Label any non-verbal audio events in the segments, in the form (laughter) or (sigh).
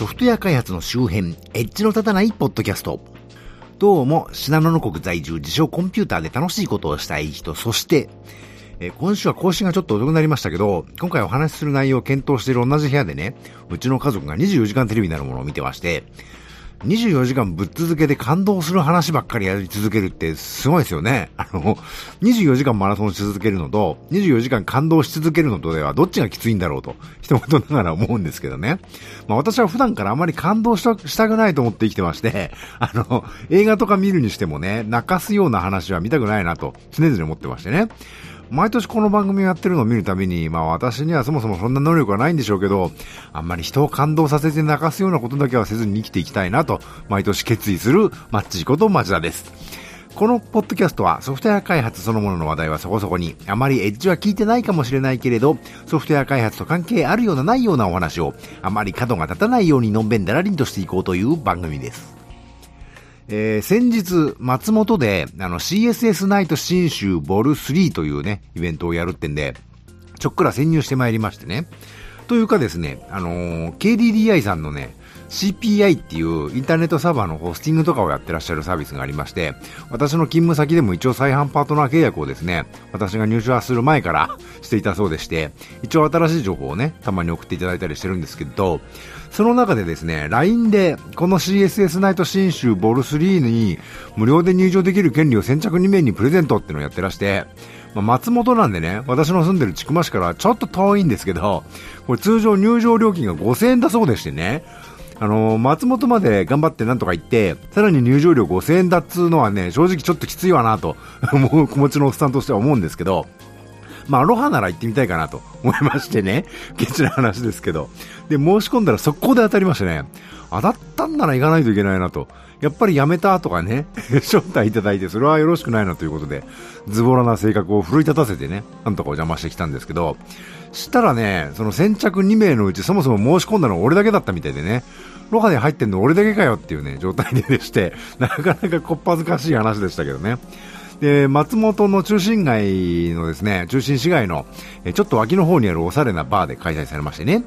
ソフトウェア開発の周辺、エッジの立たないポッドキャスト。どうも、信濃の国在住、自称コンピューターで楽しいことをしたい人、そして、え今週は更新がちょっと遅くなりましたけど、今回お話しする内容を検討している同じ部屋でね、うちの家族が24時間テレビになるものを見てまして、24時間ぶっ続けで感動する話ばっかりやり続けるってすごいですよね。あの、24時間マラソンし続けるのと、24時間感動し続けるのとではどっちがきついんだろうと、一言ながら思うんですけどね。まあ私は普段からあまり感動したしたくないと思って生きてまして、あの、映画とか見るにしてもね、泣かすような話は見たくないなと常々思ってましてね。毎年この番組をやってるのを見るたびに、まあ私にはそもそもそんな能力はないんでしょうけど、あんまり人を感動させて泣かすようなことだけはせずに生きていきたいなと、毎年決意するマッチこと町田です。このポッドキャストはソフトウェア開発そのものの話題はそこそこに、あまりエッジは聞いてないかもしれないけれど、ソフトウェア開発と関係あるようなないようなお話を、あまり角が立たないようにのんべんだらりんとしていこうという番組です。えー、先日、松本で、あの、CSS ナイト新州ボル3というね、イベントをやるってんで、ちょっくら潜入してまいりましてね。というかですね、あのー、KDDI さんのね、CPI っていうインターネットサーバーのホスティングとかをやってらっしゃるサービスがありまして、私の勤務先でも一応再販パートナー契約をですね、私が入社する前からしていたそうでして、一応新しい情報をね、たまに送っていただいたりしてるんですけど、その中でですね、LINE でこの CSS ナイト新州ボル3に無料で入場できる権利を先着2名にプレゼントっていうのをやってらして、まあ、松本なんでね、私の住んでる千曲市からちょっと遠いんですけど、これ通常入場料金が5000円だそうでしてね、あのー、松本まで頑張ってなんとか行って、さらに入場料5000円だっつうのはね、正直ちょっときついわなと、(laughs) もう気持ちのおっさんとしては思うんですけど、まあ、アロハなら行ってみたいかなと思いましてね、(laughs) ケチな話ですけど。で、申し込んだら速攻で当たりましてね、当たったんなら行かないといけないなと。やっぱりやめたとかね、(laughs) 招待いただいて、それはよろしくないなということで、ズボラな性格を奮い立たせてね、なんとかお邪魔してきたんですけど、したらね、その先着2名のうちそもそも申し込んだのは俺だけだったみたいでね、ロハで入ってんの俺だけかよっていうね、状態でして、(laughs) なかなかこっぱずかしい話でしたけどね。で、松本の中心街のですね、中心市街の、ちょっと脇の方にあるおしゃれなバーで開催されましてね。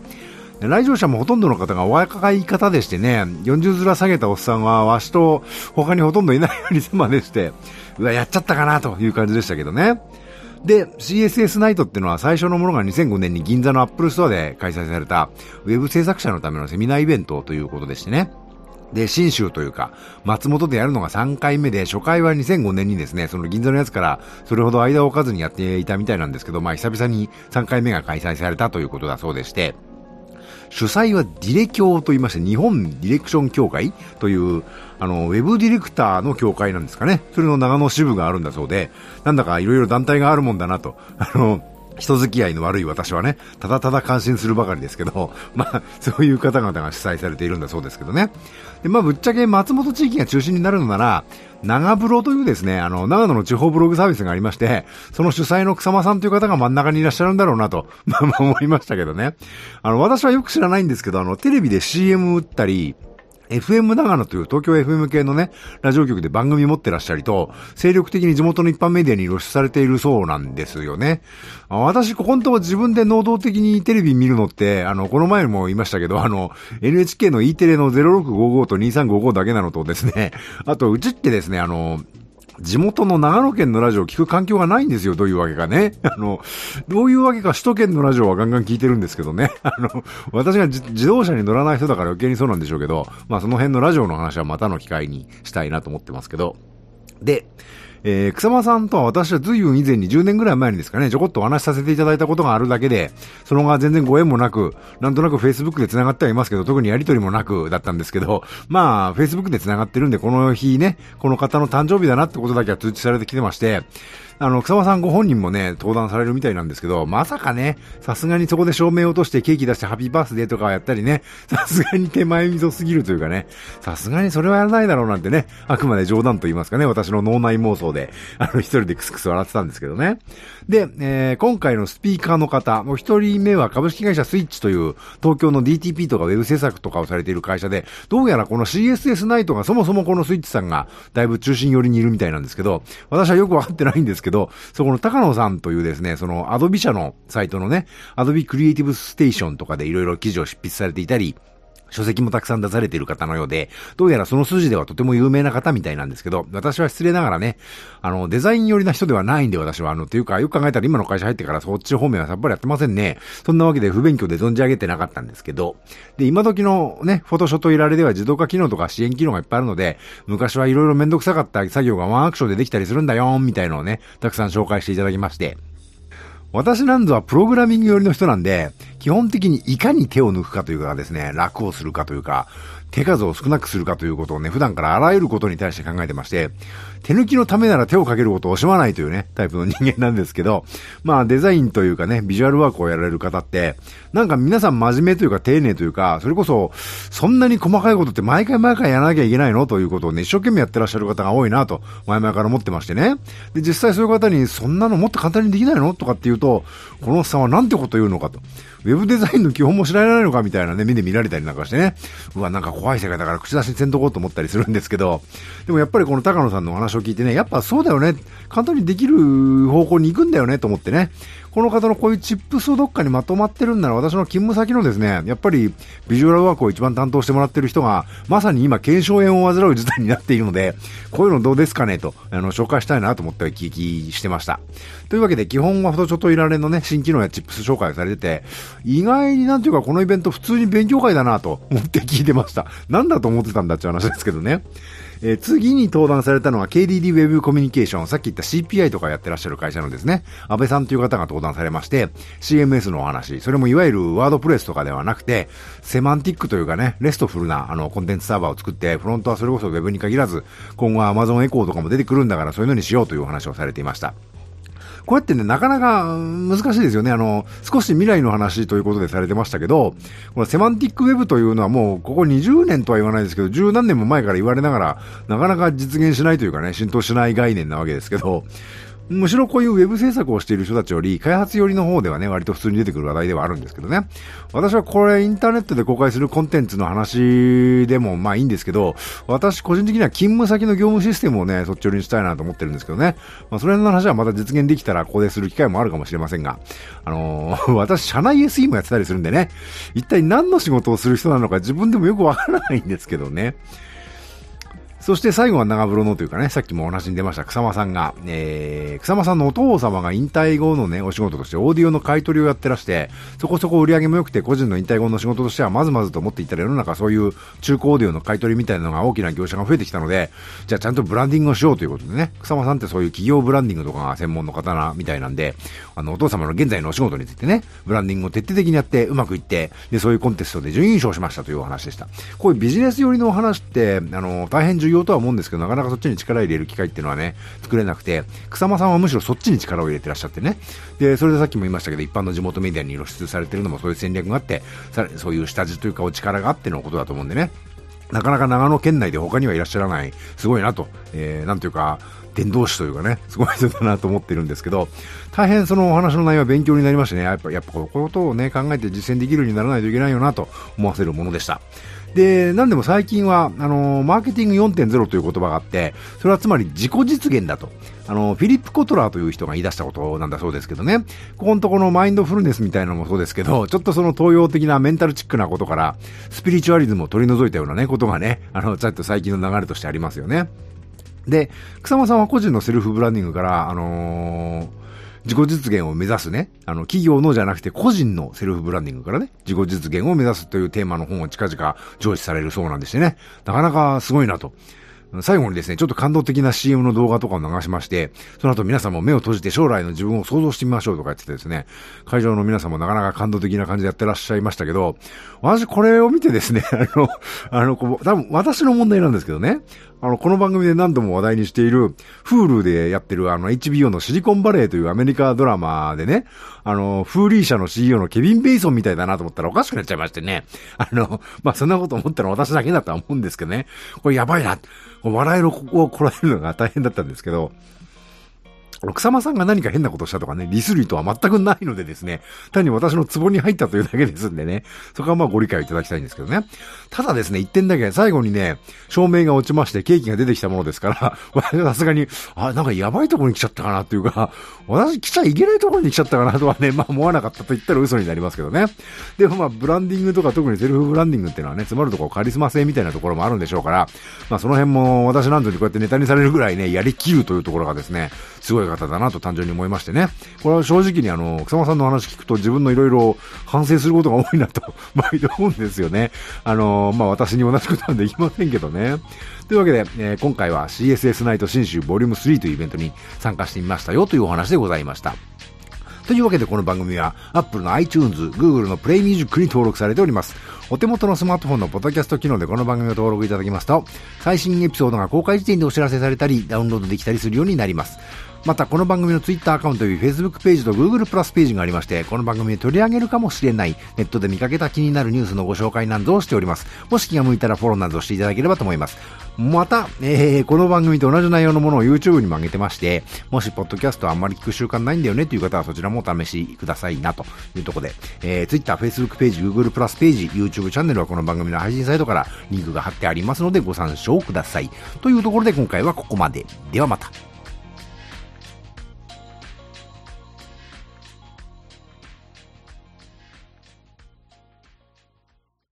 来場者もほとんどの方がお若い方でしてね、40づら下げたおっさんはわしと他にほとんどいないようなザマでして、うわ、やっちゃったかなという感じでしたけどね。で、CSS ナイトっていうのは最初のものが2005年に銀座のアップルストアで開催されたウェブ制作者のためのセミナーイベントということでしてね。で、新州というか、松本でやるのが3回目で、初回は2005年にですね、その銀座のやつから、それほど間を置かずにやっていたみたいなんですけど、まあ久々に3回目が開催されたということだそうでして、主催はディレ協と言いまして、日本ディレクション協会という、あの、ウェブディレクターの協会なんですかね。それの長野支部があるんだそうで、なんだかいろいろ団体があるもんだなと、あの、人付き合いの悪い私はね、ただただ感心するばかりですけど、(laughs) まあ、そういう方々が主催されているんだそうですけどね。で、まあ、ぶっちゃけ松本地域が中心になるのなら、長風呂というですね、あの、長野の地方ブログサービスがありまして、その主催の草間さんという方が真ん中にいらっしゃるんだろうなと、(laughs) まあ、まあ思いましたけどね。あの、私はよく知らないんですけど、あの、テレビで CM 打ったり、FM 長野という東京 FM 系のね、ラジオ局で番組持ってらっしゃりと、精力的に地元の一般メディアに露出されているそうなんですよね。私、ここのとこ自分で能動的にテレビ見るのって、あの、この前も言いましたけど、あの、NHK の E テレの0655と2355だけなのとですね、あと、うちってですね、あの、地元の長野県のラジオを聞く環境がないんですよ、どういうわけかね。(laughs) あの、どういうわけか首都圏のラジオはガンガン聞いてるんですけどね。(laughs) あの、私が自動車に乗らない人だから余計にそうなんでしょうけど、まあその辺のラジオの話はまたの機会にしたいなと思ってますけど。で、えー、草間さんとは私は随分以前に10年ぐらい前にですかね、ちょこっとお話しさせていただいたことがあるだけで、その後全然ご縁もなく、なんとなく Facebook で繋がってはいますけど、特にやりとりもなくだったんですけど、まあ、Facebook で繋がってるんで、この日ね、この方の誕生日だなってことだけは通知されてきてまして、あの、草間さんご本人もね、登壇されるみたいなんですけど、まさかね、さすがにそこで照明を落としてケーキ出してハッピーバースデーとかやったりね、さすがに手前味噌すぎるというかね、さすがにそれはやらないだろうなんてね、あくまで冗談と言いますかね、私の脳内妄想で、あの、一人でクスクス笑ってたんですけどね。で、えー、今回のスピーカーの方、もう一人目は株式会社スイッチという東京の DTP とかウェブ制作とかをされている会社で、どうやらこの CSS ナイトがそもそもこのスイッチさんがだいぶ中心寄りにいるみたいなんですけど、私はよくわかってないんですけど、そこの高野さんというですね、そのアドビ社のサイトのね、アドビクリエイティブステーションとかでいろいろ記事を執筆されていたり、書籍もたくさん出されている方のようで、どうやらその筋ではとても有名な方みたいなんですけど、私は失礼ながらね、あの、デザイン寄りな人ではないんで私は、あの、というか、よく考えたら今の会社入ってからそっち方面はさっぱりやってませんね。そんなわけで不勉強で存じ上げてなかったんですけど、で、今時のね、フォトショットいられでは自動化機能とか支援機能がいっぱいあるので、昔はいろいろめんどくさかった作業がワンアクションでできたりするんだよ、みたいのをね、たくさん紹介していただきまして、私なんぞはプログラミング寄りの人なんで、基本的にいかに手を抜くかというかですね、楽をするかというか、手数を少なくするかということをね、普段からあらゆることに対して考えてまして、手抜きのためなら手をかけることを惜しまないというね、タイプの人間なんですけど、(laughs) まあデザインというかね、ビジュアルワークをやられる方って、なんか皆さん真面目というか丁寧というか、それこそ、そんなに細かいことって毎回毎回やらなきゃいけないのということをね、一生懸命やってらっしゃる方が多いなと、前々から思ってましてね。で、実際そういう方に、そんなのもっと簡単にできないの？とかって言うと、このおっさんはなんてこと言うのか？と。ウェブデザインの基本も知られないのか？みたいなね、目で見られたりなんかしてね。うわ、なんか怖い世界だから口出しにせんとこうと思ったりするんですけど、でもやっぱりこの高野さんの話を聞いてね、やっぱそうだよね。簡単にできる方向に行くんだよねと思ってね。この方のこういうチップスをどっかにまとまってるんなら私の勤務先のですね、やっぱりビジュアルワークを一番担当してもらってる人が、まさに今腱鞘炎を患う事態になっているので、こういうのどうですかねと、あの、紹介したいなと思って聞きしてました。というわけで基本はフォトショットいられのね、新機能やチップス紹介されてて、意外になんていうかこのイベント普通に勉強会だなと (laughs) 思って聞いてました。なんだと思ってたんだって話ですけどね。えー、次に登壇されたのは KDD Web コミュニケーション、さっき言った CPI とかやってらっしゃる会社のですね、安倍さんという方が登壇されまして、CMS のお話、それもいわゆるワードプレスとかではなくて、セマンティックというかね、レストフルなあのコンテンツサーバーを作って、フロントはそれこそ Web に限らず、今後は Amazon エコーとかも出てくるんだからそういうのにしようという話をされていました。こうやってね、なかなか難しいですよね。あの、少し未来の話ということでされてましたけど、このセマンティックウェブというのはもう、ここ20年とは言わないですけど、十何年も前から言われながら、なかなか実現しないというかね、浸透しない概念なわけですけど、むしろこういうウェブ制作をしている人たちより、開発寄りの方ではね、割と普通に出てくる話題ではあるんですけどね。私はこれインターネットで公開するコンテンツの話でもまあいいんですけど、私個人的には勤務先の業務システムをね、そっち寄りにしたいなと思ってるんですけどね。まあそれの話はまた実現できたらここでする機会もあるかもしれませんが、あのー、(laughs) 私社内 SE もやってたりするんでね、一体何の仕事をする人なのか自分でもよくわからないんですけどね。そして最後は長風呂のというかね、さっきもお話に出ました草間さんが、えー、草間さんのお父様が引退後のね、お仕事としてオーディオの買い取りをやってらして、そこそこ売り上げも良くて、個人の引退後の仕事としてはまずまずと思っていたら世の中そういう中古オーディオの買い取りみたいなのが大きな業者が増えてきたので、じゃあちゃんとブランディングをしようということでね、草間さんってそういう企業ブランディングとかが専門の方な、みたいなんで、あの、お父様の現在のお仕事についてね、ブランディングを徹底的にやってうまくいって、で、そういうコンテストで準優勝しましたというお話でした。こういうビジネス寄りのお話って、あの、大変重要要とは思うんですけど、なかなかそっちに力入れる機会っていうのはね、作れなくて、草間さんはむしろそっちに力を入れてらっしゃってね。で、それでさっきも言いましたけど、一般の地元メディアに露出されてるのもそういう戦略があって、さそういう下地というかお力があってのことだと思うんでね。なかなか長野県内で他にはいらっしゃらない、すごいなと、えー、なんというか、伝道師というかね、すごい人だなと思ってるんですけど、大変そのお話の内容は勉強になりましてね、やっぱ、やっぱこういうことをね、考えて実践できるようにならないといけないよなと思わせるものでした。で、なんでも最近は、あのマーケティング4.0という言葉があって、それはつまり自己実現だと。あの、フィリップ・コトラーという人が言い出したことなんだそうですけどね。ここのとこのマインドフルネスみたいなのもそうですけど、ちょっとその東洋的なメンタルチックなことから、スピリチュアリズムを取り除いたようなね、ことがね、あの、ちょっと最近の流れとしてありますよね。で、草間さんは個人のセルフブランディングから、あのー自己実現を目指すね、あの、企業のじゃなくて個人のセルフブランディングからね、自己実現を目指すというテーマの本を近々上司されるそうなんでしてね、なかなかすごいなと。最後にですね、ちょっと感動的な CM の動画とかを流しまして、その後皆さんも目を閉じて将来の自分を想像してみましょうとか言っててですね、会場の皆さんもなかなか感動的な感じでやってらっしゃいましたけど、私これを見てですね、(laughs) あの、あの、こう、多分私の問題なんですけどね、あの、この番組で何度も話題にしている、フールでやってるあの HBO のシリコンバレーというアメリカドラマでね、あの、フーリー社の CEO のケビン・ベイソンみたいだなと思ったらおかしくなっちゃいましてね。あの、まあ、そんなこと思ったのは私だけだとは思うんですけどね。これやばいな。笑いをこらえるのが大変だったんですけど、草間さんが何か変なことしたとかね、リス類とは全くないのでですね、単に私のツボに入ったというだけですんでね、そこはまあご理解いただきたいんですけどね。ただですね、一点だけ、最後にね、照明が落ちましてケーキが出てきたものですから、私 (laughs) はさすがに、あ、なんかやばいところに来ちゃったかなっていうか、私来ちゃいけないところに来ちゃったかなとはね、まあ思わなかったと言ったら嘘になりますけどね。でもまあ、ブランディングとか特にセルフブランディングっていうのはね、詰まるところカリスマ性みたいなところもあるんでしょうから、まあその辺も私なんぞにこうやってネタにされるぐらいね、やりきるというところがですね、すごい方だなと単純に思いましてね。これは正直にあの、草間さんの話聞くと自分のいろいろ反省することが多いなと、(laughs) 毎度思うんですよね。あの、まあ、私に同じことはできませんけどね。というわけで、えー、今回は CSS ナイト新州ボリューム3というイベントに参加してみましたよというお話でございました。というわけでこの番組は Apple の iTunes、Google の Play Music に登録されております。お手元のスマートフォンのポッドキャスト機能でこの番組を登録いただきますと、最新エピソードが公開時点でお知らせされたり、ダウンロードできたりするようになります。またこの番組の Twitter アカウントや Facebook ページと Google プラスページがありまして、この番組で取り上げるかもしれないネットで見かけた気になるニュースのご紹介などをしております。もし気が向いたらフォローなどしていただければと思います。また、えー、この番組と同じ内容のものを YouTube にも上げてまして、もしポッドキャストあんまり聞く習慣ないんだよねという方はそちらもお試しくださいなというところで、えー、Twitter、Facebook ページ、Google プラスページ、YouTube チャンネルはこの番組の配信サイトからリンクが貼ってありますのでご参照ください。というところで今回はここまで。ではまた。